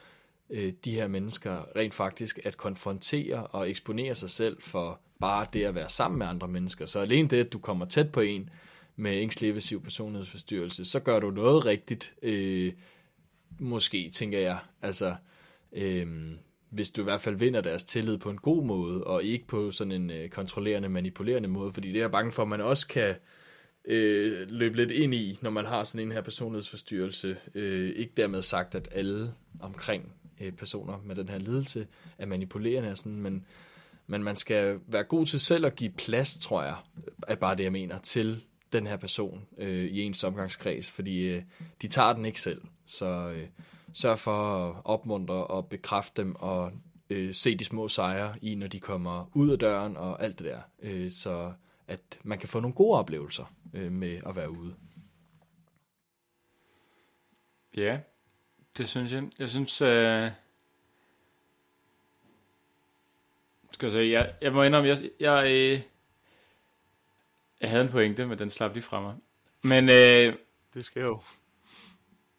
øh, de her mennesker rent faktisk at konfrontere og eksponere sig selv for bare det at være sammen med andre mennesker. Så alene det, at du kommer tæt på en med ængstelig evasiv personlighedsforstyrrelse, så gør du noget rigtigt, øh, måske, tænker jeg. Altså, øh, hvis du i hvert fald vinder deres tillid på en god måde, og ikke på sådan en øh, kontrollerende, manipulerende måde, fordi det er jeg bange for, at man også kan øh, løbe lidt ind i, når man har sådan en her personlighedsforstyrrelse. Øh, ikke dermed sagt, at alle omkring øh, personer med den her lidelse er manipulerende og sådan, men, men man skal være god til selv at give plads, tror jeg, er bare det, jeg mener, til den her person øh, i ens omgangskreds, fordi øh, de tager den ikke selv. Så, øh, sørg for at opmuntre og bekræfte dem og øh, se de små sejre i, når de kommer ud af døren og alt det der. Øh, så at man kan få nogle gode oplevelser øh, med at være ude. Ja, det synes jeg. Jeg synes, øh... skal jeg sige, jeg, jeg må indrømme, jeg, jeg, øh... jeg havde en pointe, men den slap lige fra mig. Men øh... Det skal jo.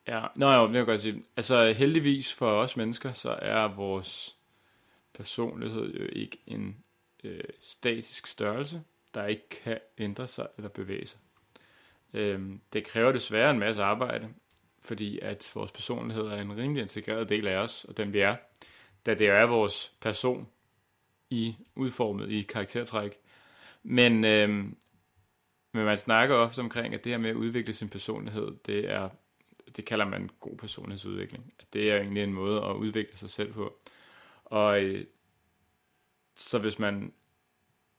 Ja, nå jo, det kan jeg godt sige. Altså heldigvis for os mennesker, så er vores personlighed jo ikke en øh, statisk størrelse, der ikke kan ændre sig eller bevæge sig. Øhm, det kræver desværre en masse arbejde, fordi at vores personlighed er en rimelig integreret del af os, og den vi er, da det er vores person i udformet i karaktertræk. Men, øhm, men man snakker ofte omkring, at det her med at udvikle sin personlighed, det er det kalder man god personlighedsudvikling. Det er egentlig en måde at udvikle sig selv på. Og øh, så hvis man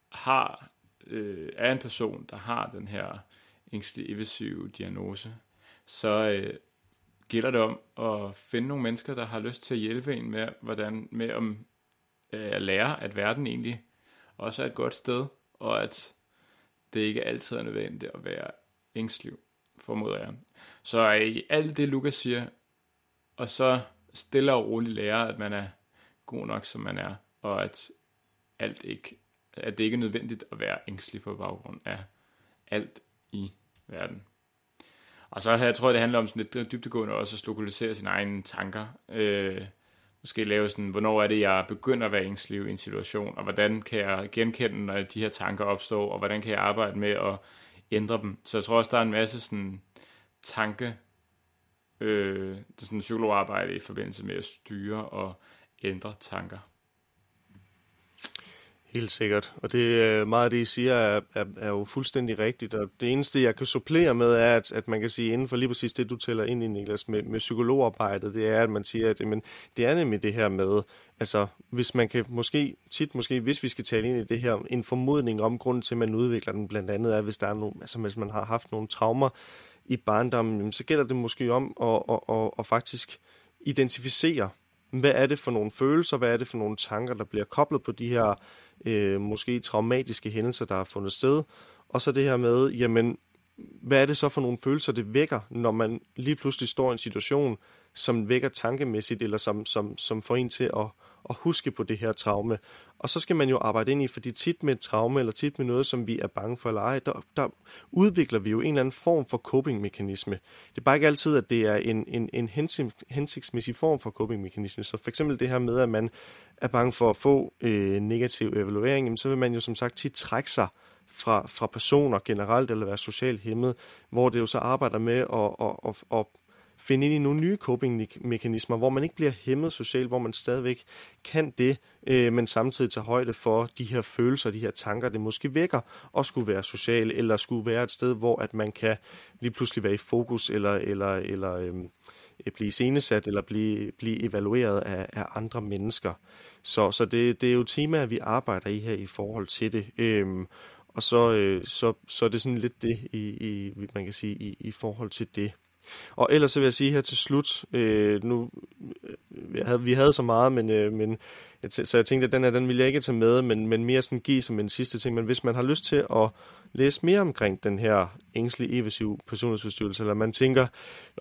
har øh, er en person, der har den her ængstlige evasive diagnose, så øh, gælder det om at finde nogle mennesker, der har lyst til at hjælpe en med, hvordan, med om, øh, at lære, at verden egentlig også er et godt sted, og at det ikke altid er nødvendigt at være ængstelig, formoder jeg. Så øh, i alt det, Lukas siger, og så stille og roligt lære, at man er god nok, som man er, og at alt ikke, at det ikke er nødvendigt at være ængstelig på baggrund af alt i verden. Og så jeg tror jeg, det handler om sådan lidt dybtegående også at lokalisere sine egne tanker. Øh, måske lave sådan, hvornår er det, jeg begynder at være ængstelig i en situation, og hvordan kan jeg genkende, når de her tanker opstår, og hvordan kan jeg arbejde med at ændre dem. Så jeg tror også, der er en masse sådan tanke, øh, det er sådan psykologarbejde i forbindelse med at styre og ændre tanker. Helt sikkert. Og det øh, meget af det, I siger, er, er, er jo fuldstændig rigtigt. Og det eneste, jeg kan supplere med, er, at, at man kan sige, inden for lige præcis det, du tæller ind i, Niklas, med, med psykologarbejdet, det er, at man siger, at jamen, det er nemlig det her med, altså hvis man kan måske, tit måske, hvis vi skal tale ind i det her, en formodning om grunden til, at man udvikler den, blandt andet er, hvis der er nogle, altså hvis man har haft nogle traumer i barndommen, så gælder det måske om at, at, at, at faktisk identificere, hvad er det for nogle følelser, hvad er det for nogle tanker, der bliver koblet på de her øh, måske traumatiske hændelser, der har fundet sted. Og så det her med, jamen, hvad er det så for nogle følelser, det vækker, når man lige pludselig står i en situation, som vækker tankemæssigt, eller som, som, som får en til at, at huske på det her traume. Og så skal man jo arbejde ind i, fordi tit med et traume, eller tit med noget, som vi er bange for eller ej, der, der udvikler vi jo en eller anden form for coping-mekanisme. Det er bare ikke altid, at det er en, en, en hensigtsmæssig form for coping-mekanisme. Så for eksempel det her med, at man er bange for at få øh, negativ evaluering, jamen, så vil man jo som sagt tit trække sig fra, fra personer generelt, eller være socialt hæmmet, hvor det jo så arbejder med at, at, at, at finde ind i nogle nye coping-mekanismer, hvor man ikke bliver hæmmet socialt, hvor man stadigvæk kan det, øh, men samtidig tager højde for de her følelser, de her tanker, det måske vækker, og skulle være social, eller skulle være et sted, hvor at man kan lige pludselig være i fokus, eller, eller, eller øhm, øh, blive senesat, eller blive, blive evalueret af, af andre mennesker. Så, så det, det er jo temaer, vi arbejder i her i forhold til det. Øh, og så, øh, så, så er det sådan lidt det, i, i, man kan sige, i, i forhold til det. Og ellers så vil jeg sige her til slut, øh, nu, øh, jeg vi, havde, vi havde så meget, men, øh, men så jeg tænkte, at den her, den vil jeg ikke tage med, men, men mere sådan give som en sidste ting. Men hvis man har lyst til at læse mere omkring den her ængstlige evasiv personlighedsforstyrrelse, eller man tænker,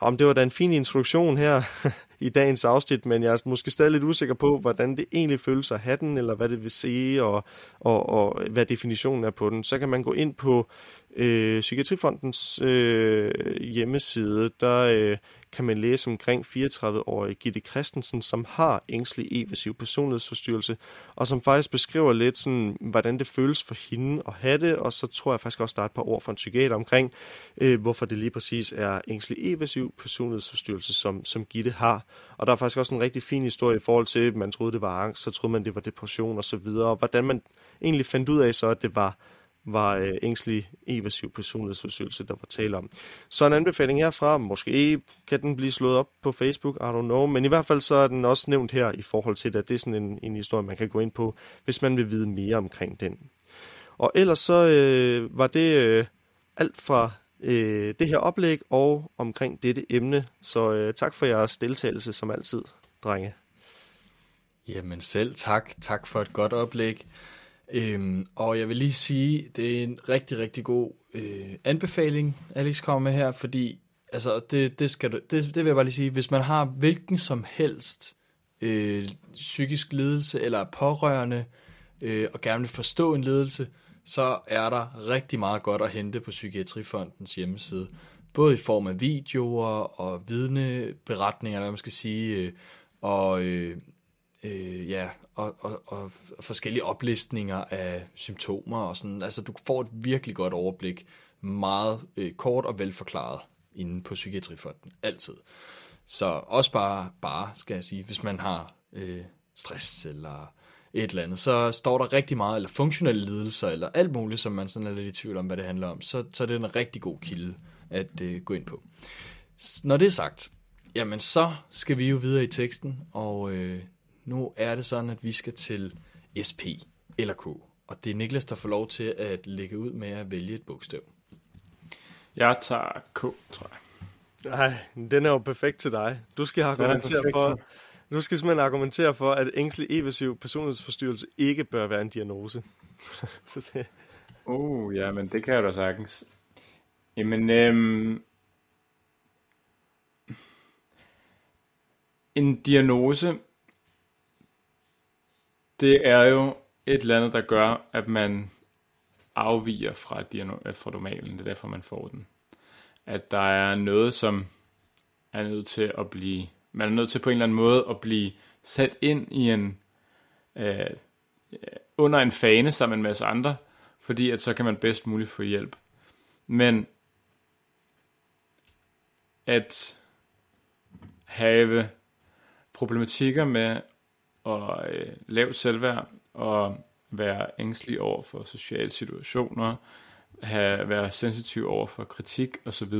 om det var da en fin introduktion her [LAUGHS] i dagens afsnit, men jeg er måske stadig lidt usikker på, hvordan det egentlig føles at have den, eller hvad det vil sige, og, og, og hvad definitionen er på den, så kan man gå ind på øh, Psykiatrifondens øh, hjemmeside, der øh, kan man læse omkring 34-årige Gitte Christensen, som har ængstelig evasiv personlighedsforstyrrelse, og som faktisk beskriver lidt sådan, hvordan det føles for hende at have det, og så tror jeg faktisk også, der er et par ord fra en psykiater omkring, øh, hvorfor det lige præcis er ængstelig evasiv personlighedsforstyrrelse, som, som Gitte har. Og der er faktisk også en rigtig fin historie i forhold til, at man troede, det var angst, så troede man, det var depression og så videre, og hvordan man egentlig fandt ud af så, at det var var øh, ængstelig evasiv personlighedsforstyrrelse, der var tale om. Så en anbefaling herfra, måske kan den blive slået op på Facebook, I don't know, men i hvert fald så er den også nævnt her i forhold til, at det er sådan en, en historie, man kan gå ind på, hvis man vil vide mere omkring den. Og ellers så øh, var det øh, alt fra øh, det her oplæg og omkring dette emne. Så øh, tak for jeres deltagelse som altid, drenge. Jamen selv tak. Tak for et godt oplæg. Øhm, og jeg vil lige sige, det er en rigtig, rigtig god øh, anbefaling, Alex kommer med her, fordi altså, det, det, skal du, det, det vil jeg bare lige sige, hvis man har hvilken som helst øh, psykisk lidelse eller pårørende øh, og gerne vil forstå en lidelse, så er der rigtig meget godt at hente på Psykiatrifondens hjemmeside. Både i form af videoer og vidneberetninger, hvad man skal sige, øh, og, øh, øh, ja, og, og, og forskellige oplistninger af symptomer og sådan. Altså du får et virkelig godt overblik, meget øh, kort og velforklaret inde på Psykiatrifonden, altid. Så også bare, bare skal jeg sige, hvis man har øh, stress eller et eller andet, så står der rigtig meget, eller funktionelle lidelser, eller alt muligt, som man sådan er lidt i tvivl om, hvad det handler om, så, så det er en rigtig god kilde at øh, gå ind på. Når det er sagt, jamen så skal vi jo videre i teksten, og øh, nu er det sådan, at vi skal til SP eller K, og det er Niklas, der får lov til at lægge ud med at vælge et bogstav. Jeg tager K, tror jeg. Nej, den er jo perfekt til dig. Du skal argumentere for, du skal simpelthen argumentere for, at ængstelig evasiv personlighedsforstyrrelse ikke bør være en diagnose. [LAUGHS] så det... Uh, ja, men det kan jeg da sagtens. Jamen, øhm... en diagnose, det er jo et eller andet, der gør, at man afviger fra, øh, fra normalen. Det er derfor, man får den. At der er noget, som er nødt til at blive man er nødt til på en eller anden måde at blive sat ind i en øh, under en fane sammen med en masse andre, fordi at så kan man bedst muligt få hjælp. Men at have problematikker med og øh, lavt selvværd og være ængstelig over for sociale situationer, have, være sensitiv over for kritik osv.,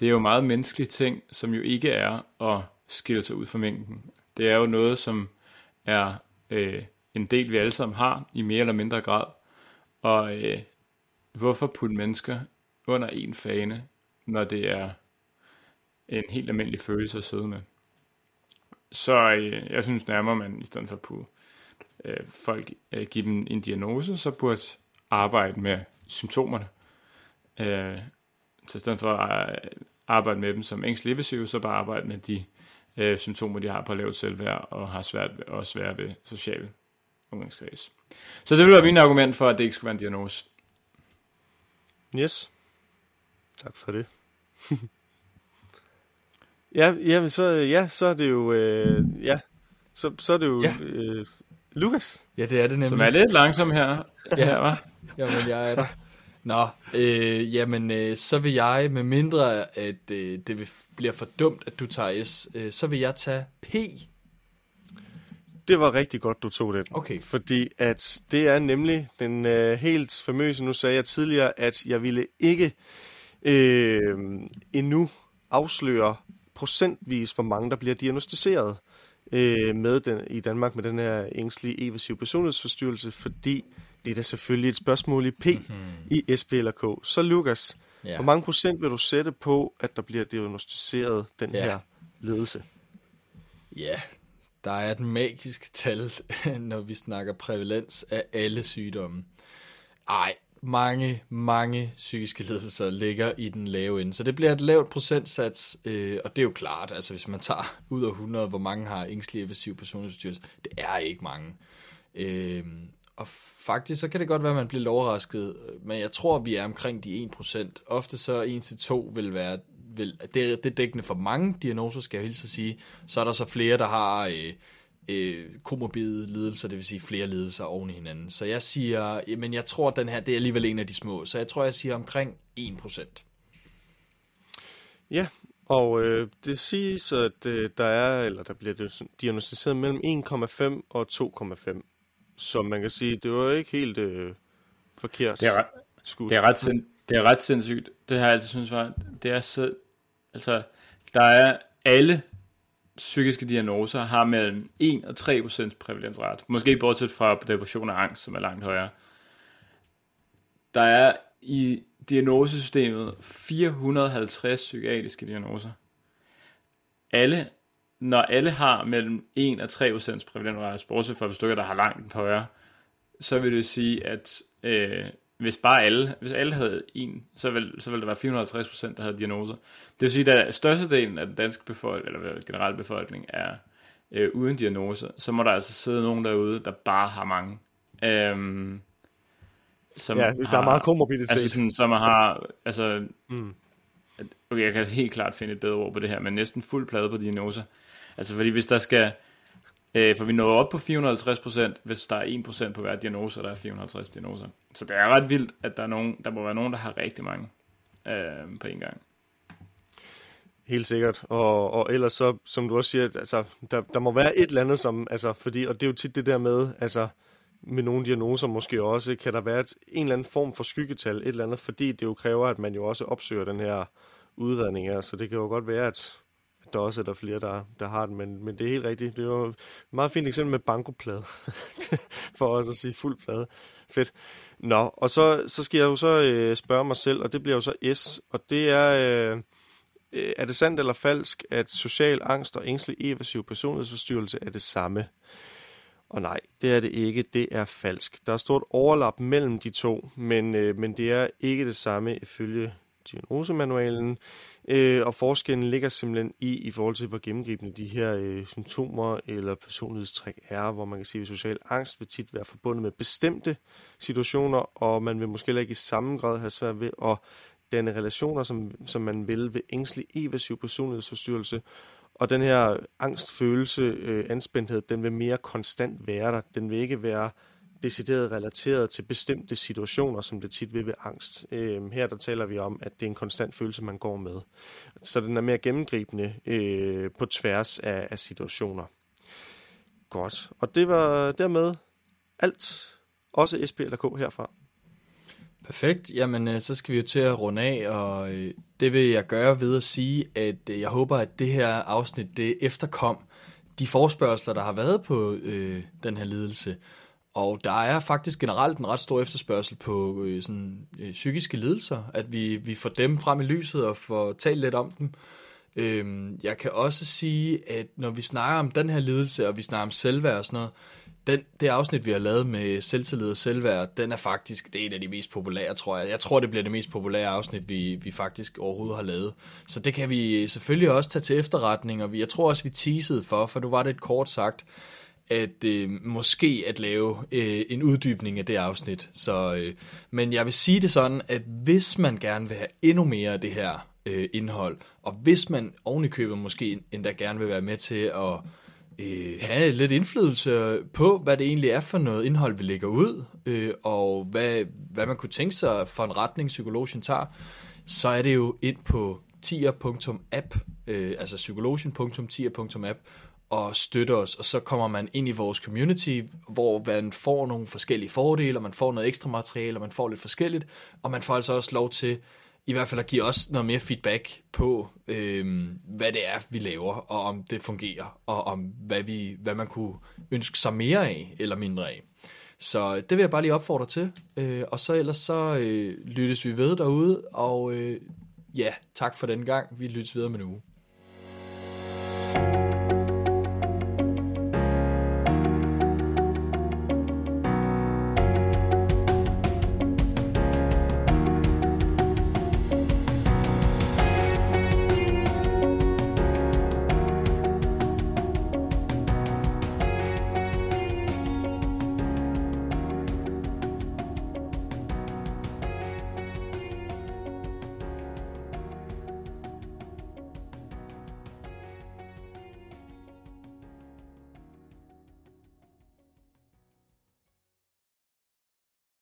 det er jo meget menneskelige ting, som jo ikke er at skille sig ud fra mængden. Det er jo noget, som er øh, en del, vi alle sammen har, i mere eller mindre grad. Og øh, hvorfor putte mennesker under en fane, når det er en helt almindelig følelse at sidde med? Så øh, jeg synes nærmere, man i stedet for at putte øh, folk øh, give dem en diagnose, så burde arbejde med symptomerne. Øh, så i stedet for at arbejde med dem som ængstelig så bare arbejde med de øh, symptomer, de har på lavt selvværd og har svært ved, og svært ved social omgangskreds. Så det vil være min argument for, at det ikke skulle være en diagnose. Yes. Tak for det. [LAUGHS] ja, ja, så, ja, så er det jo, øh, ja, så, så er det jo ja. øh, Lukas. Ja, det er det nemlig. Som er lidt langsom her. ja, var. Jamen, jeg er der. Nå, øh, jamen, øh, så vil jeg, med mindre at øh, det bliver for dumt, at du tager S, øh, så vil jeg tage P. Det var rigtig godt, du tog den. Okay. Fordi at det er nemlig den øh, helt famøse, nu sagde jeg tidligere, at jeg ville ikke øh, endnu afsløre procentvis, hvor mange der bliver diagnostiseret øh, med den, i Danmark med den her ængstlige evasive personlighedsforstyrrelse, fordi det er da selvfølgelig et spørgsmål i P, mm-hmm. i SP eller K. Så Lukas, ja. hvor mange procent vil du sætte på, at der bliver diagnostiseret den ja. her ledelse? Ja, der er et magisk tal, [LAUGHS] når vi snakker prævalens af alle sygdomme. Ej, mange, mange psykiske lidelser ligger i den lave ende. Så det bliver et lavt procentsats, øh, og det er jo klart, altså hvis man tager ud af 100, hvor mange har ængstelig evasiv personlighedsstyrelse, det er ikke mange. Øh, og faktisk så kan det godt være, at man bliver overrasket, men jeg tror, vi er omkring de 1%. Ofte så 1-2 vil være, vil, det, er, det er dækkende for mange diagnoser, skal jeg hilse at sige. Så er der så flere, der har øh, øh, komorbide lidelser, det vil sige flere lidelser oven i hinanden. Så jeg siger, men jeg tror, at den her, det er alligevel en af de små. Så jeg tror, jeg siger omkring 1%. Ja, og øh, det siges, at øh, der er, eller der bliver diagnostiseret mellem 1,5 og 2,5 så man kan sige, det var ikke helt øh, forkert. Det er, ret, det, er ret sind, det er ret sindssygt. Det har jeg altid synes var, det er så, altså, der er alle psykiske diagnoser har mellem 1 og 3 procents prævalensret. Måske bortset fra depression og angst, som er langt højere. Der er i diagnosesystemet 450 psykiatriske diagnoser. Alle, når alle har mellem 1 og 3 procents prævalensret, bortset fra stykker, der har langt højere, så vil det sige, at øh, hvis bare alle, hvis alle havde en, så vil, så vil der være 450 procent, der havde diagnoser. Det vil sige, at størstedelen af den danske befolkning, eller generelle befolkning, er øh, uden diagnoser, så må der altså sidde nogen derude, der bare har mange. Øhm, som ja, der har, er meget komorbiditet. Altså sådan, som har, altså, mm. okay, jeg kan helt klart finde et bedre ord på det her, men næsten fuld plade på diagnoser. Altså fordi hvis der skal, øh, for vi når op på 450%, hvis der er 1% på hver diagnose, og der er 450 diagnoser. Så det er ret vildt, at der, er nogen, der må være nogen, der har rigtig mange øh, på en gang. Helt sikkert. Og, og ellers så, som du også siger, altså, der, der må være et eller andet, som, altså, fordi, og det er jo tit det der med, altså, med nogle diagnoser måske også, kan der være et, en eller anden form for skyggetal, et eller andet, fordi det jo kræver, at man jo også opsøger den her udredning her, så det kan jo godt være, at der også er der flere, der, der har den, men, men det er helt rigtigt. Det er et meget fint eksempel med bankoplade, [LAUGHS] for også at sige fuld plade. Fedt. Nå, og så, så skal jeg jo så øh, spørge mig selv, og det bliver jo så S, og det er, øh, øh er det sandt eller falsk, at social angst og ængstelig evasiv personlighedsforstyrrelse er det samme? Og nej, det er det ikke. Det er falsk. Der er stort overlap mellem de to, men, øh, men det er ikke det samme ifølge diagnosemanualen. Øh, og forskellen ligger simpelthen i, i forhold til, hvor gennemgribende de her øh, symptomer eller personlighedstræk er, hvor man kan sige, at social angst vil tit være forbundet med bestemte situationer, og man vil måske heller ikke i samme grad have svært ved at danne relationer, som, som man vil ved ængstelig evasiv personlighedsforstyrrelse. Og den her angstfølelse, øh, anspændthed, den vil mere konstant være der. Den vil ikke være decideret relateret til bestemte situationer, som det tit vil ved angst. Øh, her der taler vi om, at det er en konstant følelse, man går med. Så den er mere gennemgribende øh, på tværs af, af situationer. Godt. Og det var dermed alt. Også SP eller K herfra. Perfekt. Jamen, øh, så skal vi jo til at runde af, og øh, det vil jeg gøre ved at sige, at øh, jeg håber, at det her afsnit, det efterkom de forspørgseler, der har været på øh, den her lidelse. Og der er faktisk generelt en ret stor efterspørgsel på øh, sådan, øh, psykiske lidelser, at vi, vi får dem frem i lyset og får talt lidt om dem. Øhm, jeg kan også sige, at når vi snakker om den her lidelse, og vi snakker om selvværd og sådan noget, den, det afsnit, vi har lavet med selvtillid og selvværd, den er faktisk, det er en af de mest populære, tror jeg. Jeg tror, det bliver det mest populære afsnit, vi, vi faktisk overhovedet har lavet. Så det kan vi selvfølgelig også tage til efterretning, og vi, jeg tror også, vi teasede for, for du var det et kort sagt, at øh, måske at lave øh, en uddybning af det afsnit. Så, øh, men jeg vil sige det sådan, at hvis man gerne vil have endnu mere af det her øh, indhold, og hvis man ovenikøbet måske endda gerne vil være med til at øh, have lidt indflydelse på, hvad det egentlig er for noget indhold, vi lægger ud, øh, og hvad, hvad man kunne tænke sig for en retning, psykologien tager, så er det jo ind på tier.app, øh, altså psykologien.tier.app, og støtte os, og så kommer man ind i vores community, hvor man får nogle forskellige fordele, og man får noget ekstra materiale, og man får lidt forskelligt, og man får altså også lov til i hvert fald at give os noget mere feedback på, øhm, hvad det er, vi laver, og om det fungerer, og om hvad, vi, hvad man kunne ønske sig mere af, eller mindre af. Så det vil jeg bare lige opfordre til, øh, og så ellers så øh, lyttes vi ved derude, og øh, ja, tak for den gang. Vi lyttes videre med nu.